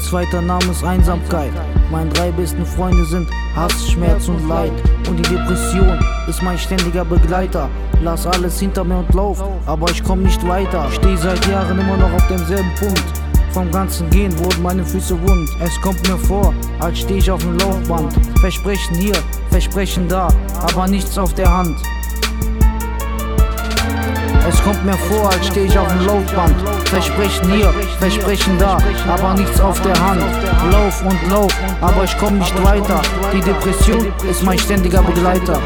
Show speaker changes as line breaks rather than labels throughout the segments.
zweiter Name ist Einsamkeit. Meine drei besten Freunde sind Hass, Schmerz und Leid. Und die Depression ist mein ständiger Begleiter. Lass alles hinter mir und lauf, aber ich komm nicht weiter. Steh seit Jahren immer noch auf demselben Punkt. Vom ganzen Gehen wurden meine Füße wund. Es kommt mir vor, als steh ich auf dem Laufband. Versprechen hier, Versprechen da, aber nichts auf der Hand. Es kommt mir vor, als steh ich auf dem Laufband. Versprechen hier, Versprechen da, aber nichts auf der Hand. Lauf und lauf, aber ich komm nicht weiter. Die Depression ist mein ständiger Begleiter.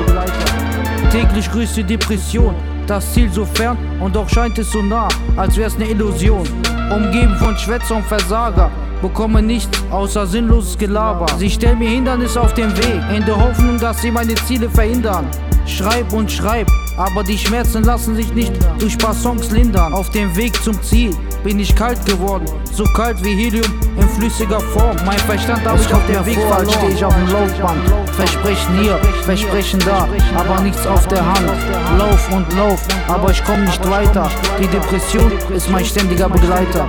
Täglich grüßt die Depression, das Ziel so fern und doch scheint es so nah, als wär's ne Illusion. Umgeben von Schwätzer und Versager, bekomme nichts außer sinnloses Gelaber. Sie stellen mir Hindernisse auf den Weg, in der Hoffnung, dass sie meine Ziele verhindern. Schreib und schreib, aber die Schmerzen lassen sich nicht durch paar Songs lindern. Auf dem Weg zum Ziel bin ich kalt geworden, so kalt wie Helium in flüssiger Form. Mein Verstand habe ich auf dem Weg verloren. Steh ich auf dem Laufband, Versprechen hier, Versprechen da, aber nichts auf der Hand. Lauf und lauf, aber ich komm nicht weiter. Die Depression ist mein ständiger Begleiter.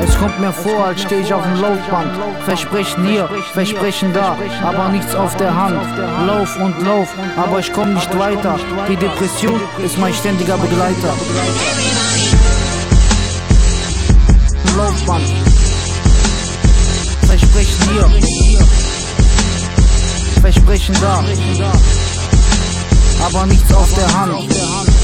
Es kommt mir vor, als steh ich auf dem Laufband. Versprechen hier, Versprechen da, aber nichts auf der Hand. Lauf und lauf, aber ich komm nicht weiter. Die Depression ist mein ständiger Begleiter. Laufband. Versprechen hier, Versprechen da, aber nichts auf der Hand.